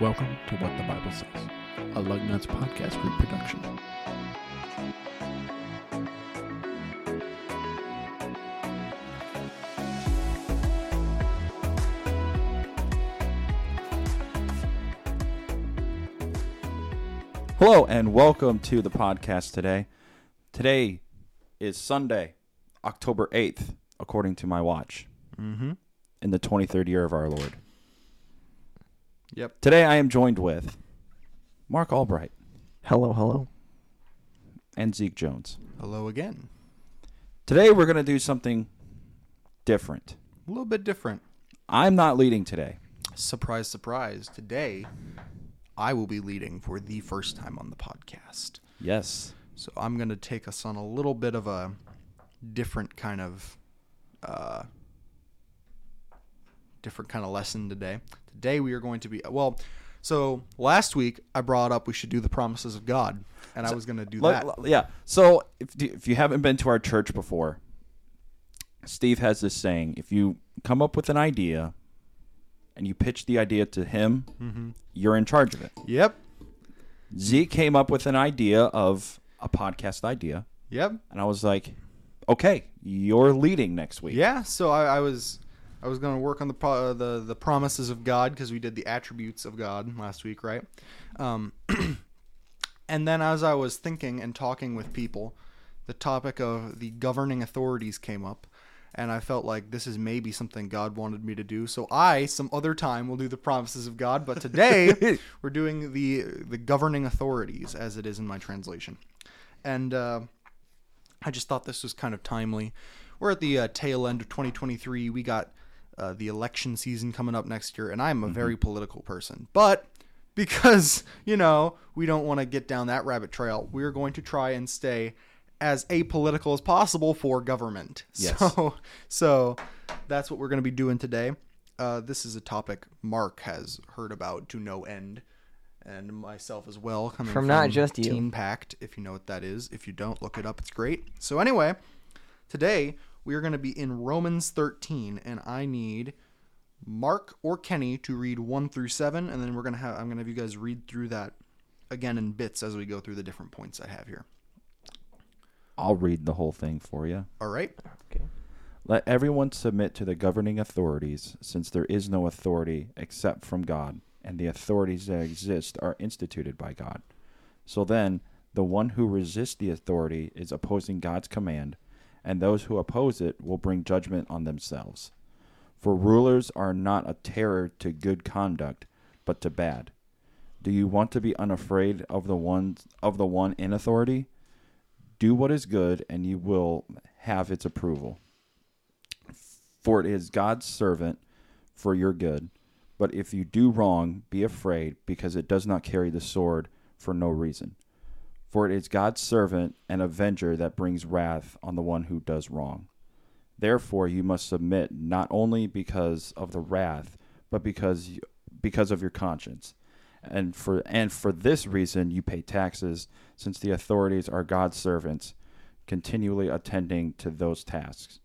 Welcome to What the Bible Says, a Lug Nuts podcast group production. Hello and welcome to the podcast today. Today is Sunday, October 8th, according to my watch, Mm-hmm. in the 23rd year of our Lord. Yep. Today I am joined with Mark Albright Hello, hello. and Zeke Jones. Hello again. Today we're going to do something different. A little bit different. I'm not leading today. Surprise, surprise. Today, I will be leading for the first time on the podcast. Yes. So I'm going to take us on a little bit of a different kind of, uh, different kind of lesson today. Today we are going to be well. So last week I brought up we should do the promises of God, and I was going to do that. yeah. So if, if you haven't been to our church before, Steve has this saying if you come up with an idea and you pitch the idea to him, Mm-hmm. you're in charge of it. Yep. Zeke came up with an idea of a podcast idea, Yep. and I was like, "Okay, you're leading next week." Yeah, so I, I was I was going to work on the pro- uh, the the promises of God because we did the attributes of God last week, right? Um, and then as I was thinking and talking with people, the topic of the governing authorities came up, and I felt like this is maybe something God wanted me to do. So I, some other time, will do the promises of God, but today we're doing the the governing authorities as it is in my translation, and. Uh, I just thought this was kind of timely. We're at the uh, tail end of 2023. We got uh, the election season coming up next year, and I'm a very political person. But because, you know, we don't want to get down that rabbit trail, we're going to try and stay as apolitical as possible for government. Yes. So, so that's what we're going to be doing today. Uh, this is a topic Mark has heard about to no end. And myself as well, coming From not just you. TeenPact, if you know what that is. If you don't, look it up. It's great. So anyway, today we are going to be in Romans 13, and I need Mark or Kenny to read one through seven, and then we're gonna have I'm gonna have you guys read through that again in bits as we go through the different points I have here. I'll read the whole thing for you. All right. Okay. Let everyone submit to the governing authorities, since there is no authority except from God, and the authorities that exist are instituted by God. So then, the one who resists the authority is opposing God's command, and those who oppose it will bring judgment on themselves. For rulers are not a terror to good conduct, but to bad. Do you want to be unafraid of the one of the one in authority? Do what is good, and you will have its approval for it is God's servant for your good. But if you do wrong, be afraid, because it does not carry the sword for no reason. For it is God's servant and avenger that brings wrath on the one who does wrong. Therefore you must submit not only because of the wrath, but because you, because of your conscience. And for and for this reason you pay taxes, since the authorities are God's servants, continually attending to those tasks.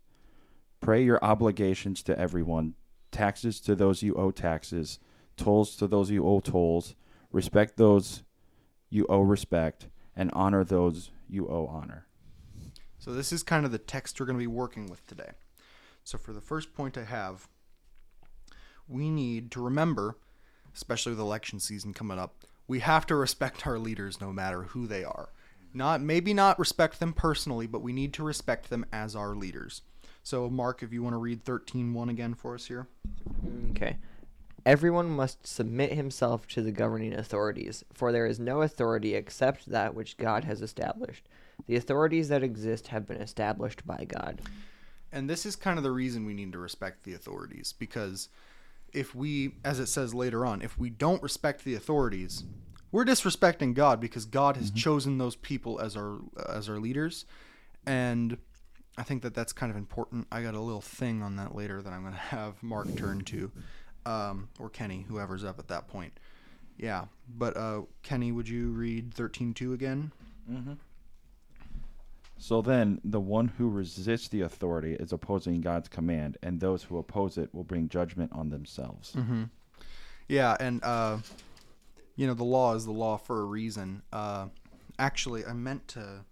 Pray your obligations to everyone, taxes to those you owe taxes, tolls to those you owe tolls, respect those you owe respect, and honor those you owe honor. So this is kind of the text we're going to be working with today. So for the first point I have, we need to remember, especially with election season coming up, we have to respect our leaders no matter who they are. Not maybe not respect them personally, but we need to respect them as our leaders. So Mark, if you want to read 13:1 again for us here. Okay. Everyone must submit himself to the governing authorities, for there is no authority except that which God has established. The authorities that exist have been established by God. And this is kind of the reason we need to respect the authorities because if we, as it says later on, if we don't respect the authorities, we're disrespecting God because God has mm-hmm. chosen those people as our as our leaders, and I think that that's kind of important. I got a little thing on that later that I'm going to have Mark turn to, um, or Kenny, whoever's up at that point. Yeah, but uh, Kenny, would you read thirteen two again? So then, the one who resists the authority is opposing God's command, and those who oppose it will bring judgment on themselves. Yeah, and uh, you know the law is the law for a reason. Uh, actually, I meant to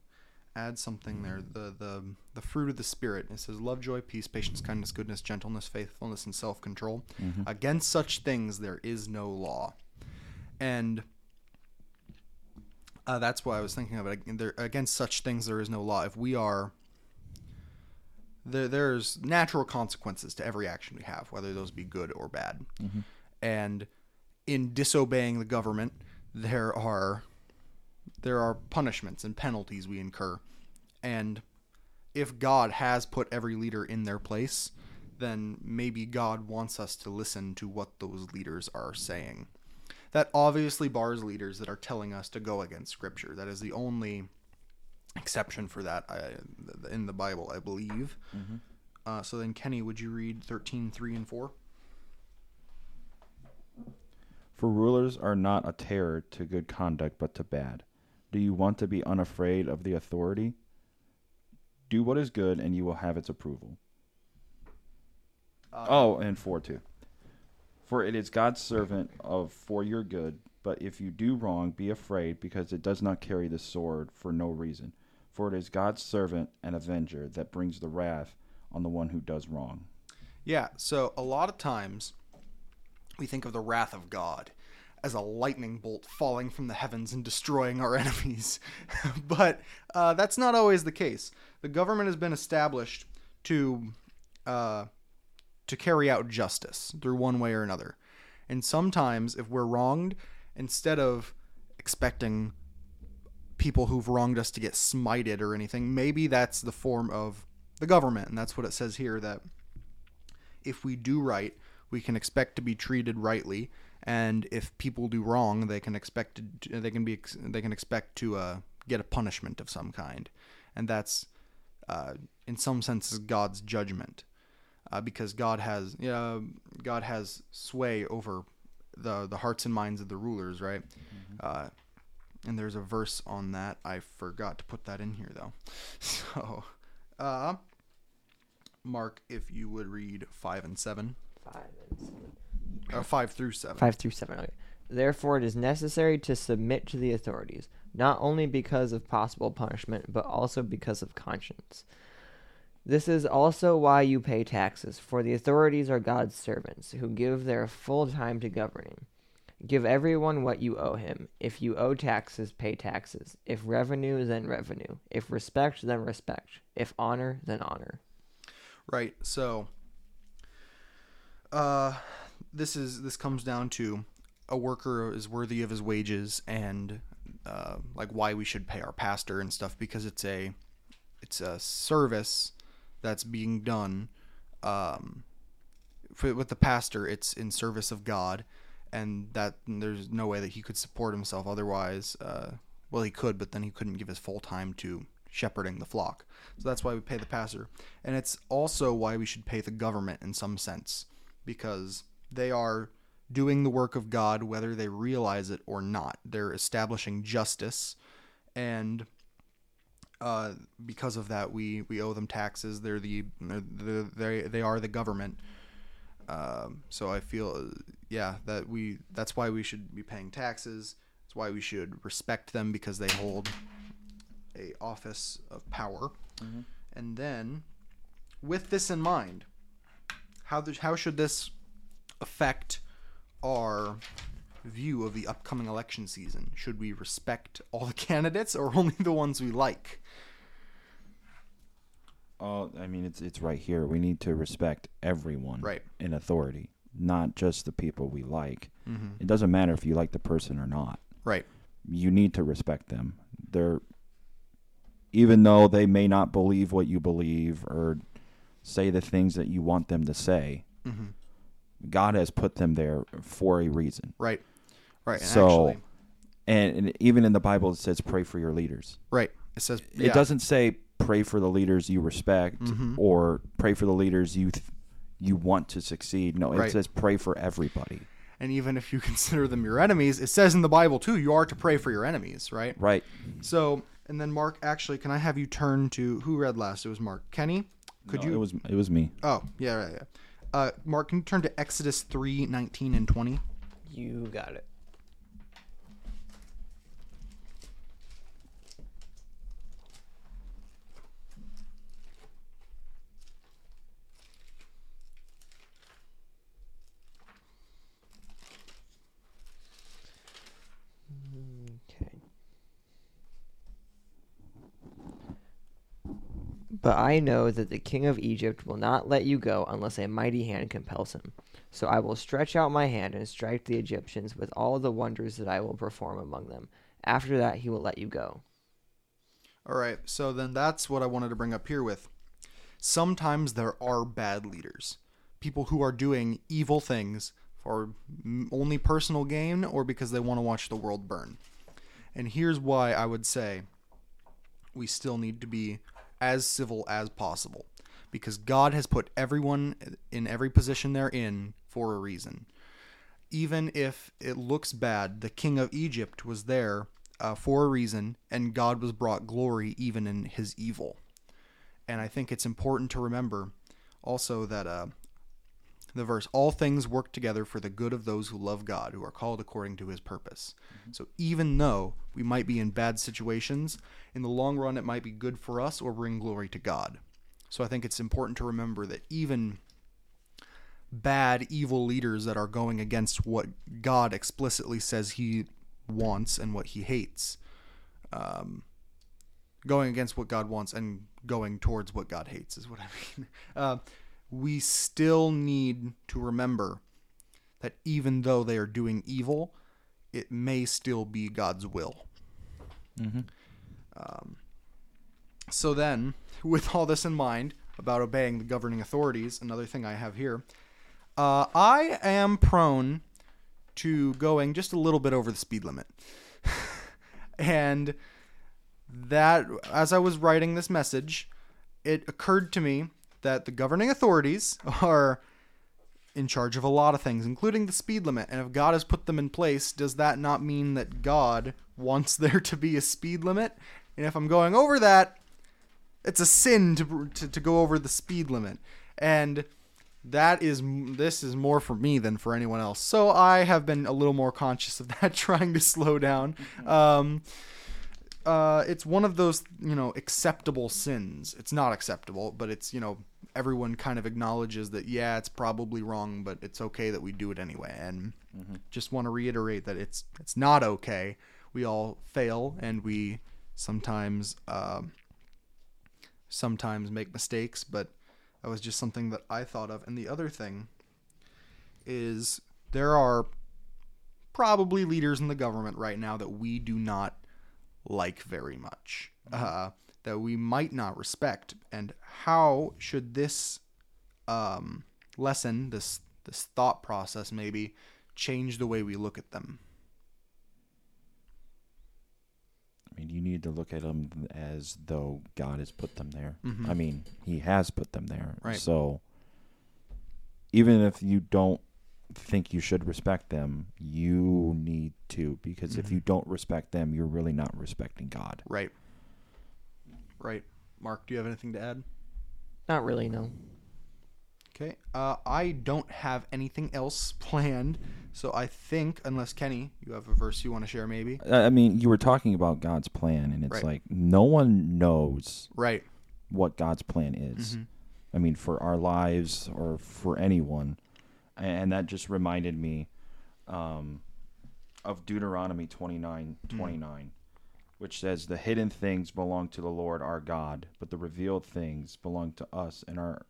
add something there. Mm-hmm. The the the fruit of the spirit. It says love, joy, peace, patience, kindness, goodness, gentleness, faithfulness, and self control. Mm-hmm. Against such things there is no law. And uh, that's why I was thinking of it. There, against such things there is no law. If we are there, there's natural consequences to every action we have, whether those be good or bad. Mm-hmm. And in disobeying the government, there are there are punishments and penalties we incur. And if God has put every leader in their place, then maybe God wants us to listen to what those leaders are saying. That obviously bars leaders that are telling us to go against Scripture. That is the only exception for that I, in the Bible, I believe. Uh, so then, Kenny, would you read 13, 3, and 4? For rulers are not a terror to good conduct, but to bad. Do you want to be unafraid of the authority? Do what is good, and you will have its approval. Uh, oh, and four too. For it is God's servant of for your good. But if you do wrong, be afraid, because it does not carry the sword for no reason. For it is God's servant and avenger that brings the wrath on the one who does wrong. Yeah, so a lot of times we think of the wrath of God as a lightning bolt falling from the heavens and destroying our enemies. but uh, that's not always the case. The government has been established to uh, to carry out justice through one way or another. And sometimes, if we're wronged, instead of expecting people who've wronged us to get smited or anything, maybe that's the form of the government. And that's what it says here that if we do right, we can expect to be treated rightly, and if people do wrong, they can expect to, they can be they can expect to uh, get a punishment of some kind, and that's uh, in some senses God's judgment, uh, because God has God has sway over the the hearts and minds of the rulers, right? Uh, and there's a verse on that. I forgot to put that in here though. So, uh, Mark, if you would read five and seven, Five and seven. Uh, five through seven. Five through seven. Okay. Therefore, it is necessary to submit to the authorities, not only because of possible punishment, but also because of conscience. This is also why you pay taxes, for the authorities are God's servants, who give their full time to governing. Give everyone what you owe him. If you owe taxes, pay taxes. If revenue, then revenue. If respect, then respect. If honor, then honor. Right. So, uh, this is this comes down to a worker is worthy of his wages and uh, like why we should pay our pastor and stuff because it's a it's a service that's being done um, for, with the pastor. It's in service of God, and that and there's no way that he could support himself otherwise. Uh, well, he could, but then he couldn't give his full time to shepherding the flock. So that's why we pay the pastor. And it's also why we should pay the government in some sense, because they are doing the work of God whether they realize it or not. They're establishing justice, and uh, because of that, we, we owe them taxes. They're the they're, they they are the government. Um, so I feel, yeah, that we that's why we should be paying taxes. It's why we should respect them because they hold a office of power. And then, with this in mind, how th- how should this affect our view of the upcoming election season? Should we respect all the candidates or only the ones we like? Oh, I mean, it's it's right here. We need to respect everyone Right. in authority, not just the people we like. Mm-hmm. It doesn't matter if you like the person or not. Right. You need to respect them. They're even though they may not believe what you believe or say the things that you want them to say. Mm-hmm. God has put them there for a reason. Right. Right. And So- actually, And, and even in the Bible, it says pray for your leaders. right. It says It doesn't say pray for the leaders you respect Mhm. or pray for the leaders you th- you want to succeed. No, it Right. says pray for everybody. And even if you consider them your enemies, it says in the Bible too, you are to pray for your enemies, right? Right. So, and then Mark, actually, can I have you turn to who read last? It was Mark. Kenny, could No, you? It was it was me. oh, yeah, yeah, yeah. Uh, Mark, can you turn to Exodus three nineteen and 20? You got it. But I know that the king of Egypt will not let you go unless a mighty hand compels him. So I will stretch out my hand and strike the Egyptians with all the wonders that I will perform among them. After that, he will let you go. All right, so then that's what I wanted to bring up here with. Sometimes there are bad leaders, people who are doing evil things for only personal gain or because they want to watch the world burn. And here's why I would say we still need to be as civil as possible because God has put everyone in every position they're in for a reason. Even if it looks bad, the king of Egypt was there uh, for a reason, and God was brought glory even in his evil. And I think it's important to remember also that uh, the verse, all things work together for the good of those who love God, who are called according to his purpose. So even though we might be in bad situations, in the long run, it might be good for us or bring glory to God. So I think it's important to remember that even bad, evil leaders that are going against what God explicitly says he wants and what he hates, um, going against what God wants and going towards what God hates is what I mean. Uh, we still need to remember that even though they are doing evil, it may still be God's will. Mm-hmm. Um, so then, with all this in mind about obeying the governing authorities, another thing I have here, uh, I am prone to going just a little bit over the speed limit. and that, as I was writing this message, it occurred to me that the governing authorities are in charge of a lot of things, including the speed limit. And if God has put them in place, does that not mean that God wants there to be a speed limit? And if I'm going over that, it's a sin to, to, to go over the speed limit. And that is this is more for me than for anyone else. So I have been a little more conscious of that, trying to slow down. Um, uh, it's one of those you know acceptable sins. It's not acceptable, but it's you know everyone kind of acknowledges that yeah, it's probably wrong, but it's okay that we do it anyway. And just want to reiterate that it's it's not okay. We all fail, and we sometimes um sometimes make mistakes, but that was just something that I thought of. And the other thing is there are probably leaders in the government right now that we do not like very much, uh, that we might not respect. And how should this um, lesson, this this thought process, maybe change the way we look at them? I mean, you need to look at them as though God has put them there. Mhm. I mean, He has put them there. Right. So, even if you don't think you should respect them, you need to, because if Mhm. you don't respect them, you're really not respecting God. Right. Right. Mark, do you have anything to add? Not really, no. Okay. Uh, I don't have anything else planned, so I think, unless Kenny, you have a verse you want to share, maybe. I I mean, you were talking about God's plan, and it's Right. like no one knows Right. what God's plan is. Mhm. I mean, for our lives or for anyone. And that just reminded me um, of Deuteronomy 29 29, which says, The hidden things belong to the Lord our God, but the revealed things belong to us and our,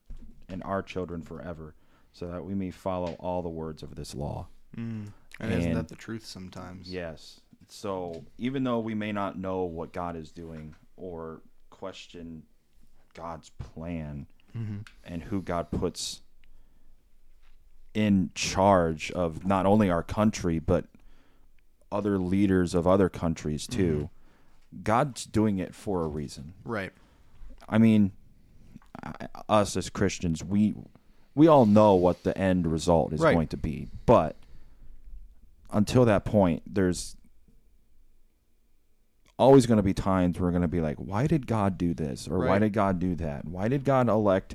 and our children forever, so that we may follow all the words of this law. Mm. And, isn't that the truth sometimes? Yes. So even though we may not know what God is doing or question God's plan Mhm. and who God puts in charge of not only our country but other leaders of other countries mm-hmm. too, God's doing it for a reason. Right. I mean, us as Christians, we we all know what the end result is Right. going to be, but until that point, there's always going to be times we're going to be like, why did God do this or why did God do that? Why did God elect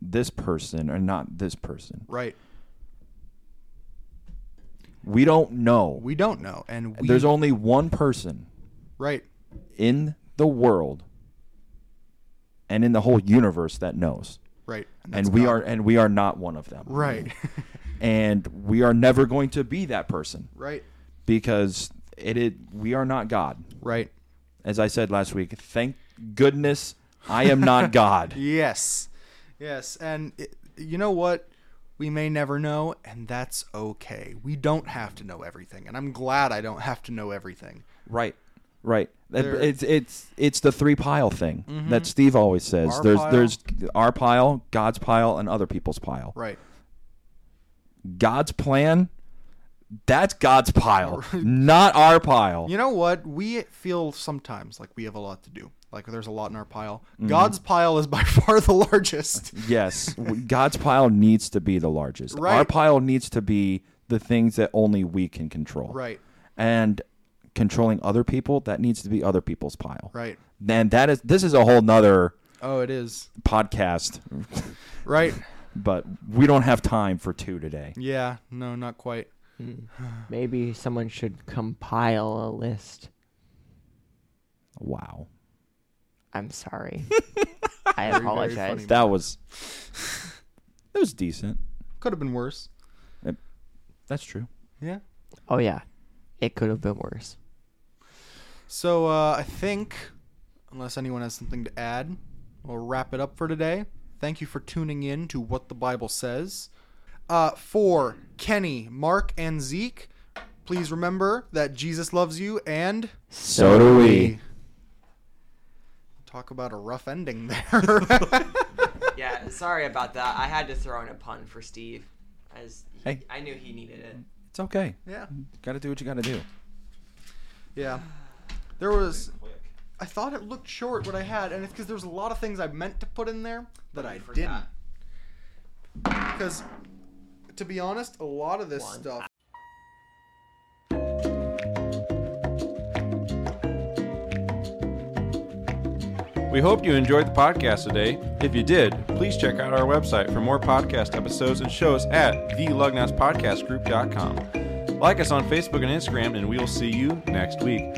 this person or not this person? Right. We don't know. We don't know, and we there's only one person right. in the world and in the whole universe that knows. Right. and that's we God. are and we are not one of them right. and we are never going to be that person right. because it, it we are not god Right. as i said last week thank goodness I am not God. Yes. Yes. And it, you know what? We may never know, and that's okay. We don't have to know everything. And I'm glad I don't have to know everything. Right. Right. There- It's it's it's the three pile thing mm-hmm. that Steve always says. Our there's pile. there's our pile, God's pile, and other people's pile. Right. God's plan, that's God's pile, not our pile. You know what? We feel sometimes like we have a lot to do. Like there's a lot in our pile. Mm-hmm. God's pile is by far the largest. Yes, God's pile needs to be the largest. Right. Our pile needs to be the things that only we can control. Right. And controlling other people, that needs to be other people's pile. Right. Then that is this is a whole nother Oh, it is. podcast, Right. but we don't have time for two today. Yeah. No, not quite. Maybe someone should compile a list. Wow. I'm sorry. I very apologize. funny. That was it was decent. Could have been worse. That's true. Yeah. Oh yeah, it could have been worse. So uh, I think, unless anyone has something to add, we'll wrap it up for today. Thank you for tuning in to What the Bible Says. Uh, for Kenny, Mark, and Zeke, please remember that Jesus loves you and So do we. Talk about a rough ending there. Yeah, sorry about that. I had to throw in a pun for Steve, as he, Hey. I knew he needed it. It's okay. yeah. Got to do what you got to do. Yeah. There was. I thought it looked short what I had, and it's because there's a lot of things I meant to put in there that I didn't. Because, to be honest, a lot of this One. stuff. We hope you enjoyed the podcast today. If you did, please check out our website for more podcast episodes and shows at thelugnutspodcastgroup.com. Like us on Facebook and Instagram, and we'll see you next week.